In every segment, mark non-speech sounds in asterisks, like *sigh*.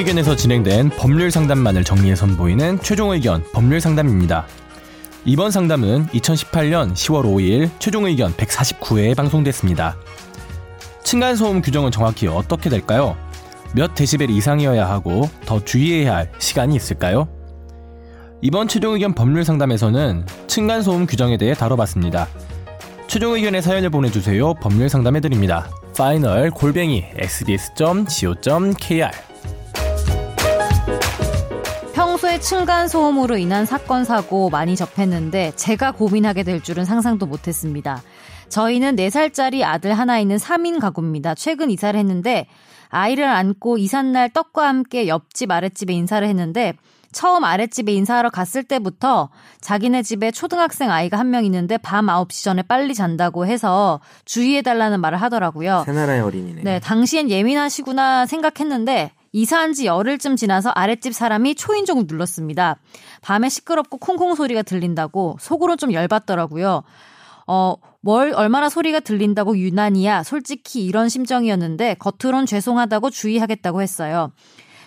의견에서 진행된 법률 상담만을 정리해 선보이는 최종 의견 법률 상담입니다. 이번 상담은 2018년 10월 5일 최종 의견 149회에 방송됐습니다. 층간소음 규정은 정확히 어떻게 될까요? 몇 데시벨 이상이어야 하고 더 주의해야 할 시간이 있을까요? 이번 최종 의견 법률 상담에서는 층간소음 규정에 대해 다뤄봤습니다. 최종 의견의 사연을 보내주세요. 법률 상담해드립니다. 파이널 골뱅이 sbs.co.kr 평소에 층간소음으로 인한 사건, 사고 많이 접했는데 제가 고민하게 될 줄은 상상도 못했습니다. 저희는 4살짜리 아들 하나 있는 3인 가구입니다. 최근 이사를 했는데 아이를 안고 이삿날 떡과 함께 옆집 아랫집에 인사를 했는데 처음 아랫집에 인사하러 갔을 때부터 자기네 집에 초등학생 아이가 한 명 있는데 밤 9시 전에 빨리 잔다고 해서 주의해달라는 말을 하더라고요. 새나라의 어린이네. 네, 당시엔 예민하시구나 생각했는데 이사한 지 열흘쯤 지나서 아랫집 사람이 초인종을 눌렀습니다. 밤에 시끄럽고 콩콩 소리가 들린다고 속으로 좀 열받더라고요. 어, 뭘 얼마나 소리가 들린다고 유난이야. 솔직히 이런 심정이었는데 겉으론 죄송하다고 주의하겠다고 했어요.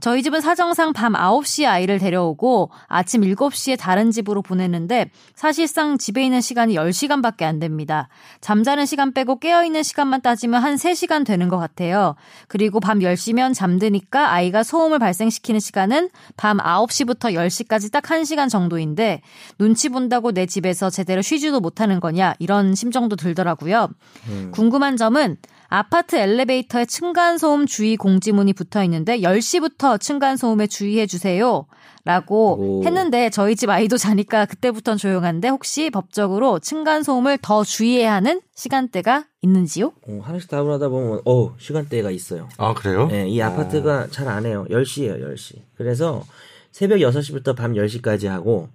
저희 집은 사정상 밤 9시에 아이를 데려오고 아침 7시에 다른 집으로 보내는데 사실상 집에 있는 시간이 10시간밖에 안 됩니다. 잠자는 시간 빼고 깨어있는 시간만 따지면 한 3시간 되는 것 같아요. 그리고 밤 10시면 잠드니까 아이가 소음을 발생시키는 시간은 밤 9시부터 10시까지 딱 1시간 정도인데 눈치 본다고 내 집에서 제대로 쉬지도 못하는 거냐 이런 심정도 들더라고요. 음. 궁금한 점은 아파트 엘리베이터에 층간소음 주의 공지문이 붙어 있는데 10시부터 층간소음에 주의해 주세요. 라고 오. 했는데 저희 집 아이도 자니까 그때부터는 조용한데 혹시 법적으로 층간소음을 더 주의해야 하는 시간대가 있는지요? 어, 하나씩 답을 하다 보면 어 시간대가 있어요. 아 그래요? 네, 이 아파트가 어. 잘안 해요. 10시예요, 10시. 그래서 새벽 6시부터 밤 10시까지 하고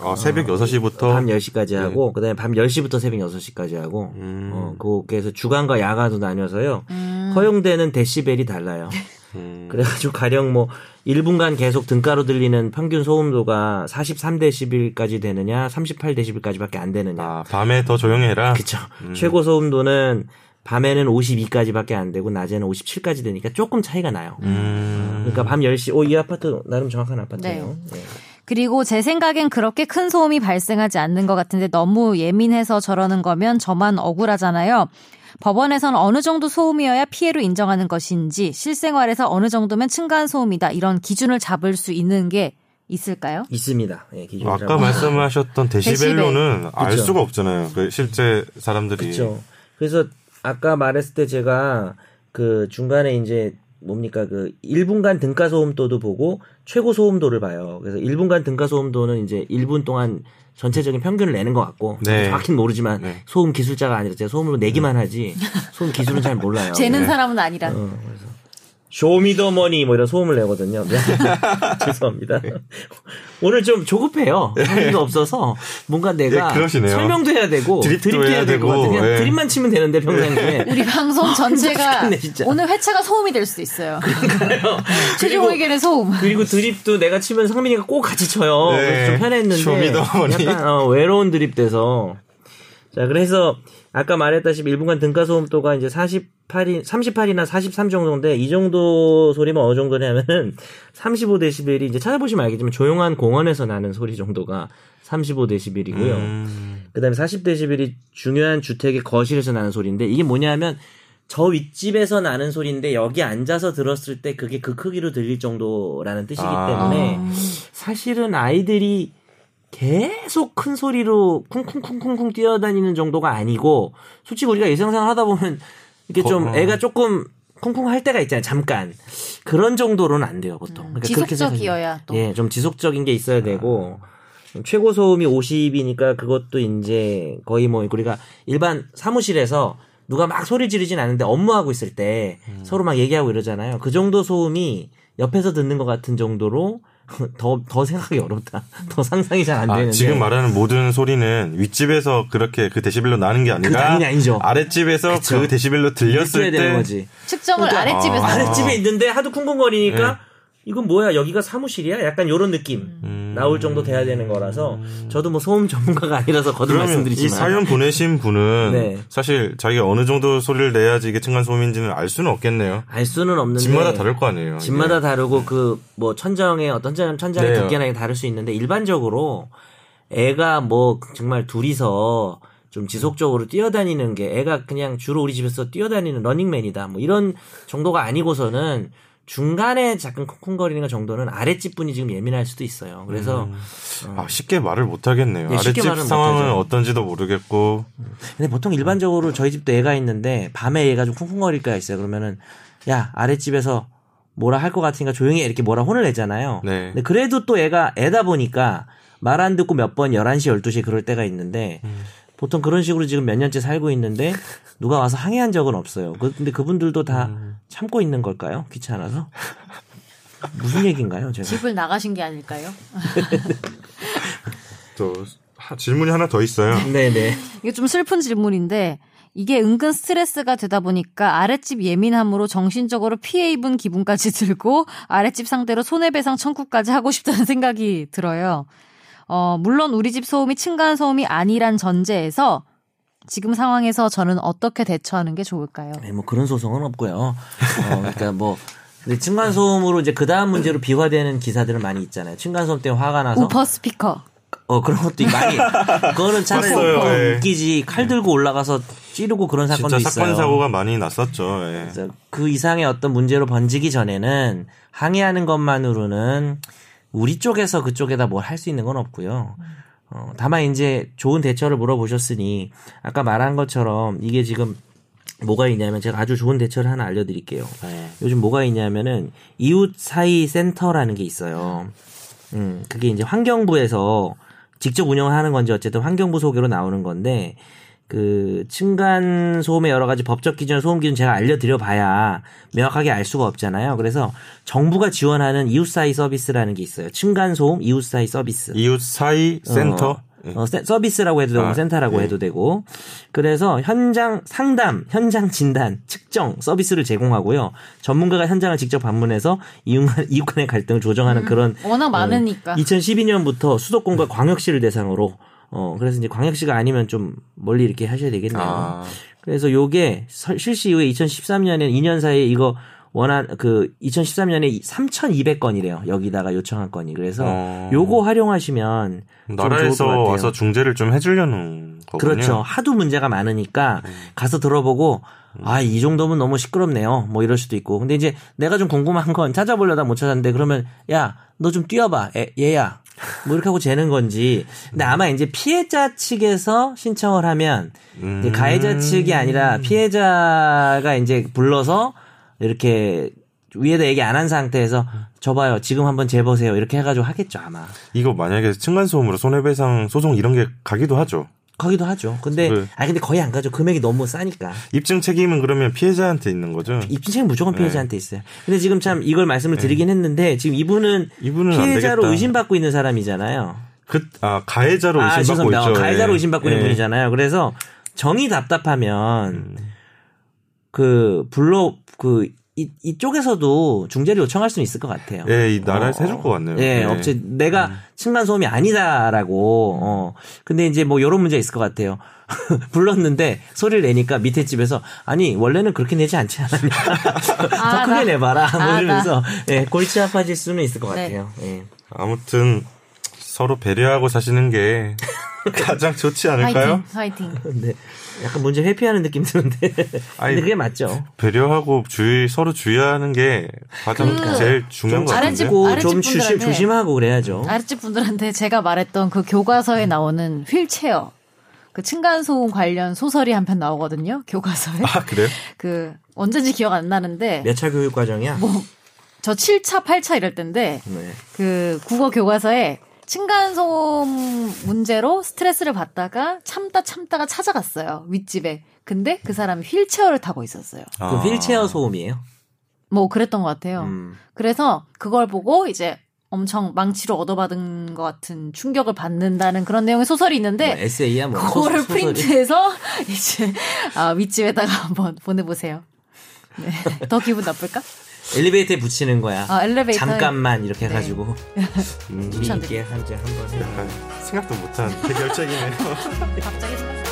아, 새벽 어, 6시부터 밤 10시까지 하고 네. 그 다음에 밤 10시부터 새벽 6시까지 하고 음. 어, 그래서 주간과 야간도 나뉘어서요. 음. 허용되는 데시벨이 달라요. *laughs* 음. 그래가지고 가령 뭐 1분간 계속 등가로 들리는 평균 소음도가 43데시벨까지 되느냐, 38데시벨까지밖에 안 되느냐. 아, 밤에 더 조용해라. 그렇죠. 최고 소음도는 밤에는 52까지밖에 안 되고 낮에는 57까지 되니까 조금 차이가 나요. 음. 그러니까 밤 10시, 오, 이 아파트 나름 정확한 아파트예요. 네. 네. 그리고 제 생각엔 그렇게 큰 소음이 발생하지 않는 것 같은데 너무 예민해서 저러는 거면 저만 억울하잖아요. 법원에서는 어느 정도 소음이어야 피해로 인정하는 것인지 실생활에서 어느 정도면 층간 소음이다 이런 기준을 잡을 수 있는 게 있을까요? 있습니다. 예, 아까 말씀하셨던 데시벨로는 알 그쵸. 수가 없잖아요. 그 실제 사람들이. 그렇죠. 그래서 아까 말했을 때 제가 그 중간에 이제 뭡니까 그 1분간 등가 소음도도 보고 최고 소음도를 봐요. 그래서 1분간 등가 소음도는 이제 1분 동안 전체적인 평균을 내는 것 같고 네. 정확히는 모르지만 네. 소음 기술자가 아니라 제가 소음으로 내기만 하지 소음 기술은 잘 몰라요. 재는 네. 사람은 아니라. 어, 그래서 쇼미더머니 뭐 이런 소음을 내거든요. 네. *laughs* 죄송합니다. 오늘 좀 조급해요. 할일이 없어서 뭔가 내가 네, 설명도 해야 되고 드립도 해야 되고 그냥 네. 드립만 치면 되는데 평상시에 우리 방송 전체가 오늘 회차가 소음이 될 수도 있어요. 그러니까요. 최종 의견의 소음. 그리고 드립도 내가 치면 상민이가 꼭 같이 쳐요. 네. 그래서 좀 편했는데 쇼미더머니. 약간 어, 외로운 드립 돼서 자 그래서 아까 말했다시피 1분간 등가 소음도가 이제 48이 38이나 43 정도인데 이 정도 소리면 어느 정도냐면은 35데시벨이 이제 찾아보시면 알겠지만 조용한 공원에서 나는 소리 정도가 35데시벨이고요. 음. 그다음에 40데시벨이 중요한 주택의 거실에서 나는 소리인데 이게 뭐냐면 저 윗집에서 나는 소리인데 여기 앉아서 들었을 때 그게 그 크기로 들릴 정도라는 뜻이기 아. 때문에 사실은 아이들이 계속 큰 소리로 쿵쿵쿵쿵쿵 뛰어다니는 정도가 아니고 솔직히 우리가 일상생활 하다 보면 이렇게 좀 어. 애가 조금 쿵쿵 할 때가 있잖아요. 잠깐 그런 정도로는 안 돼요 보통. 음, 그러니까 지속적이어야 또. 예, 좀 지속적인 게 있어야 되고 최고 소음이 50이니까 그것도 이제 거의 뭐 우리가 일반 사무실에서 누가 막 소리 지르진 않는데 업무하고 있을 때 음. 서로 막 얘기하고 이러잖아요. 그 정도 소음이 옆에서 듣는 것 같은 정도로 *laughs* 더, 더 생각하기 어렵다. 더 상상이 잘안 아, 되는데. 지금 말하는 모든 소리는 윗집에서 그렇게 그 데시벨로 나는 게 아니라 그 아니죠. 아랫집에서 그쵸. 그 데시벨로 들렸을 때 거지. 측정을 그러니까 아랫집에서. 아. 랫집에 있는데 하도 쿵쿵거리니까 네. 이건 뭐야 여기가 사무실이야? 약간 요런 느낌. 음. 나올 정도 돼야 되는 거라서 저도 뭐 소음 전문가가 아니라서 거듭 말씀드리지만 이 사연 보내신 분은 네. 사실 자기가 어느 정도 소리를 내야지 이게 층간 소음인지는 알 수는 없겠네요. 알 수는 없는데 집마다 다를 거 아니에요. 집마다 예. 다르고 그 뭐 천정에 어떤 천장의 네. 두께나 다를 수 있는데 일반적으로 애가 뭐 정말 둘이서 좀 지속적으로 뛰어다니는 게 애가 그냥 주로 우리 집에서 뛰어다니는 러닝맨이다. 뭐 이런 정도가 아니고서는 중간에 잠깐 쿵쿵거리는 것 정도는 아랫집 분이 지금 예민할 수도 있어요. 그래서 음. 어. 아, 쉽게 말을 못 하겠네요. 네, 아랫집 상황은 어떤지도 모르겠고. 근데 보통 일반적으로 저희 집도 애가 있는데 밤에 애가 좀 쿵쿵거릴 때가 있어요. 그러면은 야 아랫집에서 뭐라 할 것 같으니까 조용히 이렇게 뭐라 혼을 내잖아요. 네. 근데 그래도 또 애가 애다 보니까 말 안 듣고 몇 번 11시 12시에 그럴 때가 있는데 음. 보통 그런 식으로 지금 몇 년째 살고 있는데 누가 와서 항의한 적은 없어요. 그, 근데 그분들도 다 음. 참고 있는 걸까요? 귀찮아서? 무슨 얘기인가요? 제가? 집을 나가신 게 아닐까요? *laughs* 또 질문이 하나 더 있어요. 네네. *laughs* 이게 좀 슬픈 질문인데 이게 은근 스트레스가 되다 보니까 아랫집 예민함으로 정신적으로 피해 입은 기분까지 *laughs* 들고 아랫집 상대로 손해배상 청구까지 하고 싶다는 생각이 들어요. 어, 물론 우리 집 소음이 층간 소음이 아니란 전제에서 지금 상황에서 저는 어떻게 대처하는 게 좋을까요? 네, 뭐 그런 소송은 없고요. 어, 그러니까 뭐 근데 층간 소음으로 이제 그 다음 문제로 비화되는 기사들은 많이 있잖아요. 층간 소음 때문에 화가 나서 우퍼 스피커. 어 그런 것도 많이 그거는 차라리 어, 네. 웃기지 칼 들고 올라가서 찌르고 그런 사건도 진짜 있어요. 사건 사고가 많이 났었죠. 예. 그 이상의 어떤 문제로 번지기 전에는 항의하는 것만으로는 우리 쪽에서 그쪽에다 뭘 할 수 있는 건 없고요. 어, 다만 이제 좋은 대처를 물어보셨으니 아까 말한 것처럼 이게 지금 뭐가 있냐면 제가 아주 좋은 대처를 하나 알려드릴게요. 네. 요즘 뭐가 있냐면은 이웃 사이 센터라는 게 있어요. 음, 그게 이제 환경부에서 직접 운영하는 건지 어쨌든 환경부 소개로 나오는 건데 그 층간 소음의 여러 가지 법적 기준, 소음 기준 제가 알려드려 봐야 명확하게 알 수가 없잖아요. 그래서 정부가 지원하는 이웃 사이 서비스라는 게 있어요. 층간 소음 이웃 사이 서비스. 이웃 사이 센터. 어. 어, 서비스라고 해도 되고 아, 센터라고 네. 해도 되고 그래서 현장 상담, 현장 진단, 측정 서비스를 제공하고요. 전문가가 현장을 직접 방문해서 이웃, 이웃 간의 갈등을 조정하는 음, 그런 워낙 많으니까 어, 2012년부터 수도권과 광역시를 대상으로 어, 그래서 이제 광역시가 아니면 좀 멀리 이렇게 하셔야 되겠네요. 아. 그래서 요게 실시 이후에 2013년에 2년 사이에 이거 원한 그 2013년에 3,200건이래요. 여기다가 요청한 건이. 그래서 어. 요거 활용하시면 나라에서 와서 중재를 좀 해주려는 거군요. 그렇죠. 하도 문제가 많으니까 음. 가서 들어보고 아, 이 정도면 너무 시끄럽네요. 뭐 이럴 수도 있고. 근데 이제 내가 좀 궁금한 건 찾아보려다 못 찾았는데 그러면 야, 너 좀 뛰어봐. 애, 얘야. 뭐 이렇게 하고 재는 건지. 근데 아마 이제 피해자 측에서 신청을 하면 음. 가해자 측이 아니라 피해자가 이제 불러서 이렇게 위에다 얘기 안 한 상태에서 저봐요 지금 한번 재보세요 이렇게 해가지고 하겠죠 아마 이거 만약에 층간소음으로 손해배상 소송 이런 게 가기도 하죠 가기도 하죠. 근데 그, 아 근데 거의 안 가죠. 금액이 너무 싸니까. 입증 책임은 그러면 피해자한테 있는 거죠? 입증 책임 무조건 네. 피해자한테 네. 있어요. 근데 지금 참 이걸 말씀을 네. 드리긴 했는데 지금 이분은, 이분은 피해자로 의심받고 있는 사람이잖아요. 그, 아, 가해자로 아, 의심받고 있죠. 가해자로 네. 의심받고 있는 네. 분이잖아요. 그래서 정이 답답하면 음. 그 불러 그 이, 이쪽에서도 중재를 요청할 수는 있을 것 같아요. 예, 이 나라에서 어, 해줄 것 같네요. 예, 네. 업체 내가 음. 층간소음이 아니다라고. 어. 근데 이제 뭐 이런 문제 있을 것 같아요. *laughs* 불렀는데 소리를 내니까 밑에 집에서 아니 원래는 그렇게 내지 않지 않았냐 *laughs* 아, 더 크게 내봐라 뭐 이러면서 예, 골치 아파질 수는 있을 것 네. 같아요. 예. 아무튼 서로 배려하고 사시는 게 가장 좋지 않을까요? 화이팅. 화이팅. *laughs* 네. 약간 문제 회피하는 느낌 드는데. 아니, 근데 그게 맞죠. 배려하고 주의 서로 주의하는 게 가장 그 제일 중요한 거 같은데. 아랫집, 좀 조심, 조심하고 그래야죠. 아랫집 분들한테 제가 말했던 그 교과서에 나오는 휠체어. 그 층간소음 관련 소설이 한 편 나오거든요. 교과서에. 아, 그래요? *laughs* 그 언제인지 기억 안 나는데. 몇 차 교육 과정이야? 뭐 저 7차, 8차 이럴 때인데 네. 그 국어 교과서에 층간소음 문제로 스트레스를 받다가 참다 참다가 찾아갔어요. 윗집에. 근데 그 사람이 휠체어를 타고 있었어요. 아. 그 휠체어 소음이에요? 뭐 그랬던 것 같아요. 음. 그래서 그걸 보고 이제 엄청 망치로 얻어받은 것 같은 충격을 받는다는 그런 내용의 소설이 있는데 뭐 에세이야 뭐 그거를. 프린트해서 *laughs* 이제 아, 윗집에다가 한번 보내보세요. 네. 더 기분 나쁠까? 엘리베이터에 붙이는 거야. 아, 엘리베이터 잠깐만 이렇게 네. 해가지고 음, 이게 한제 한번 생각도 못한 해결책이네요. *laughs* 갑자기 생각.